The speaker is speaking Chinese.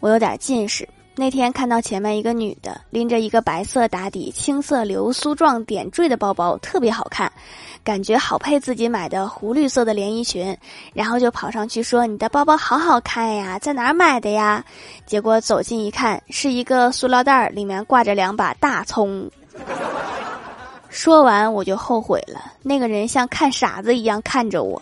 我有点近视。那天看到前面一个女的拎着一个白色打底青色流苏状点缀的包包特别好看感觉好配自己买的湖绿色的连衣裙然后就跑上去说你的包包好好看呀在哪儿买的呀？结果走近一看是一个塑料袋儿里面挂着两把大葱。说完我就后悔了那个人像看傻子一样看着我。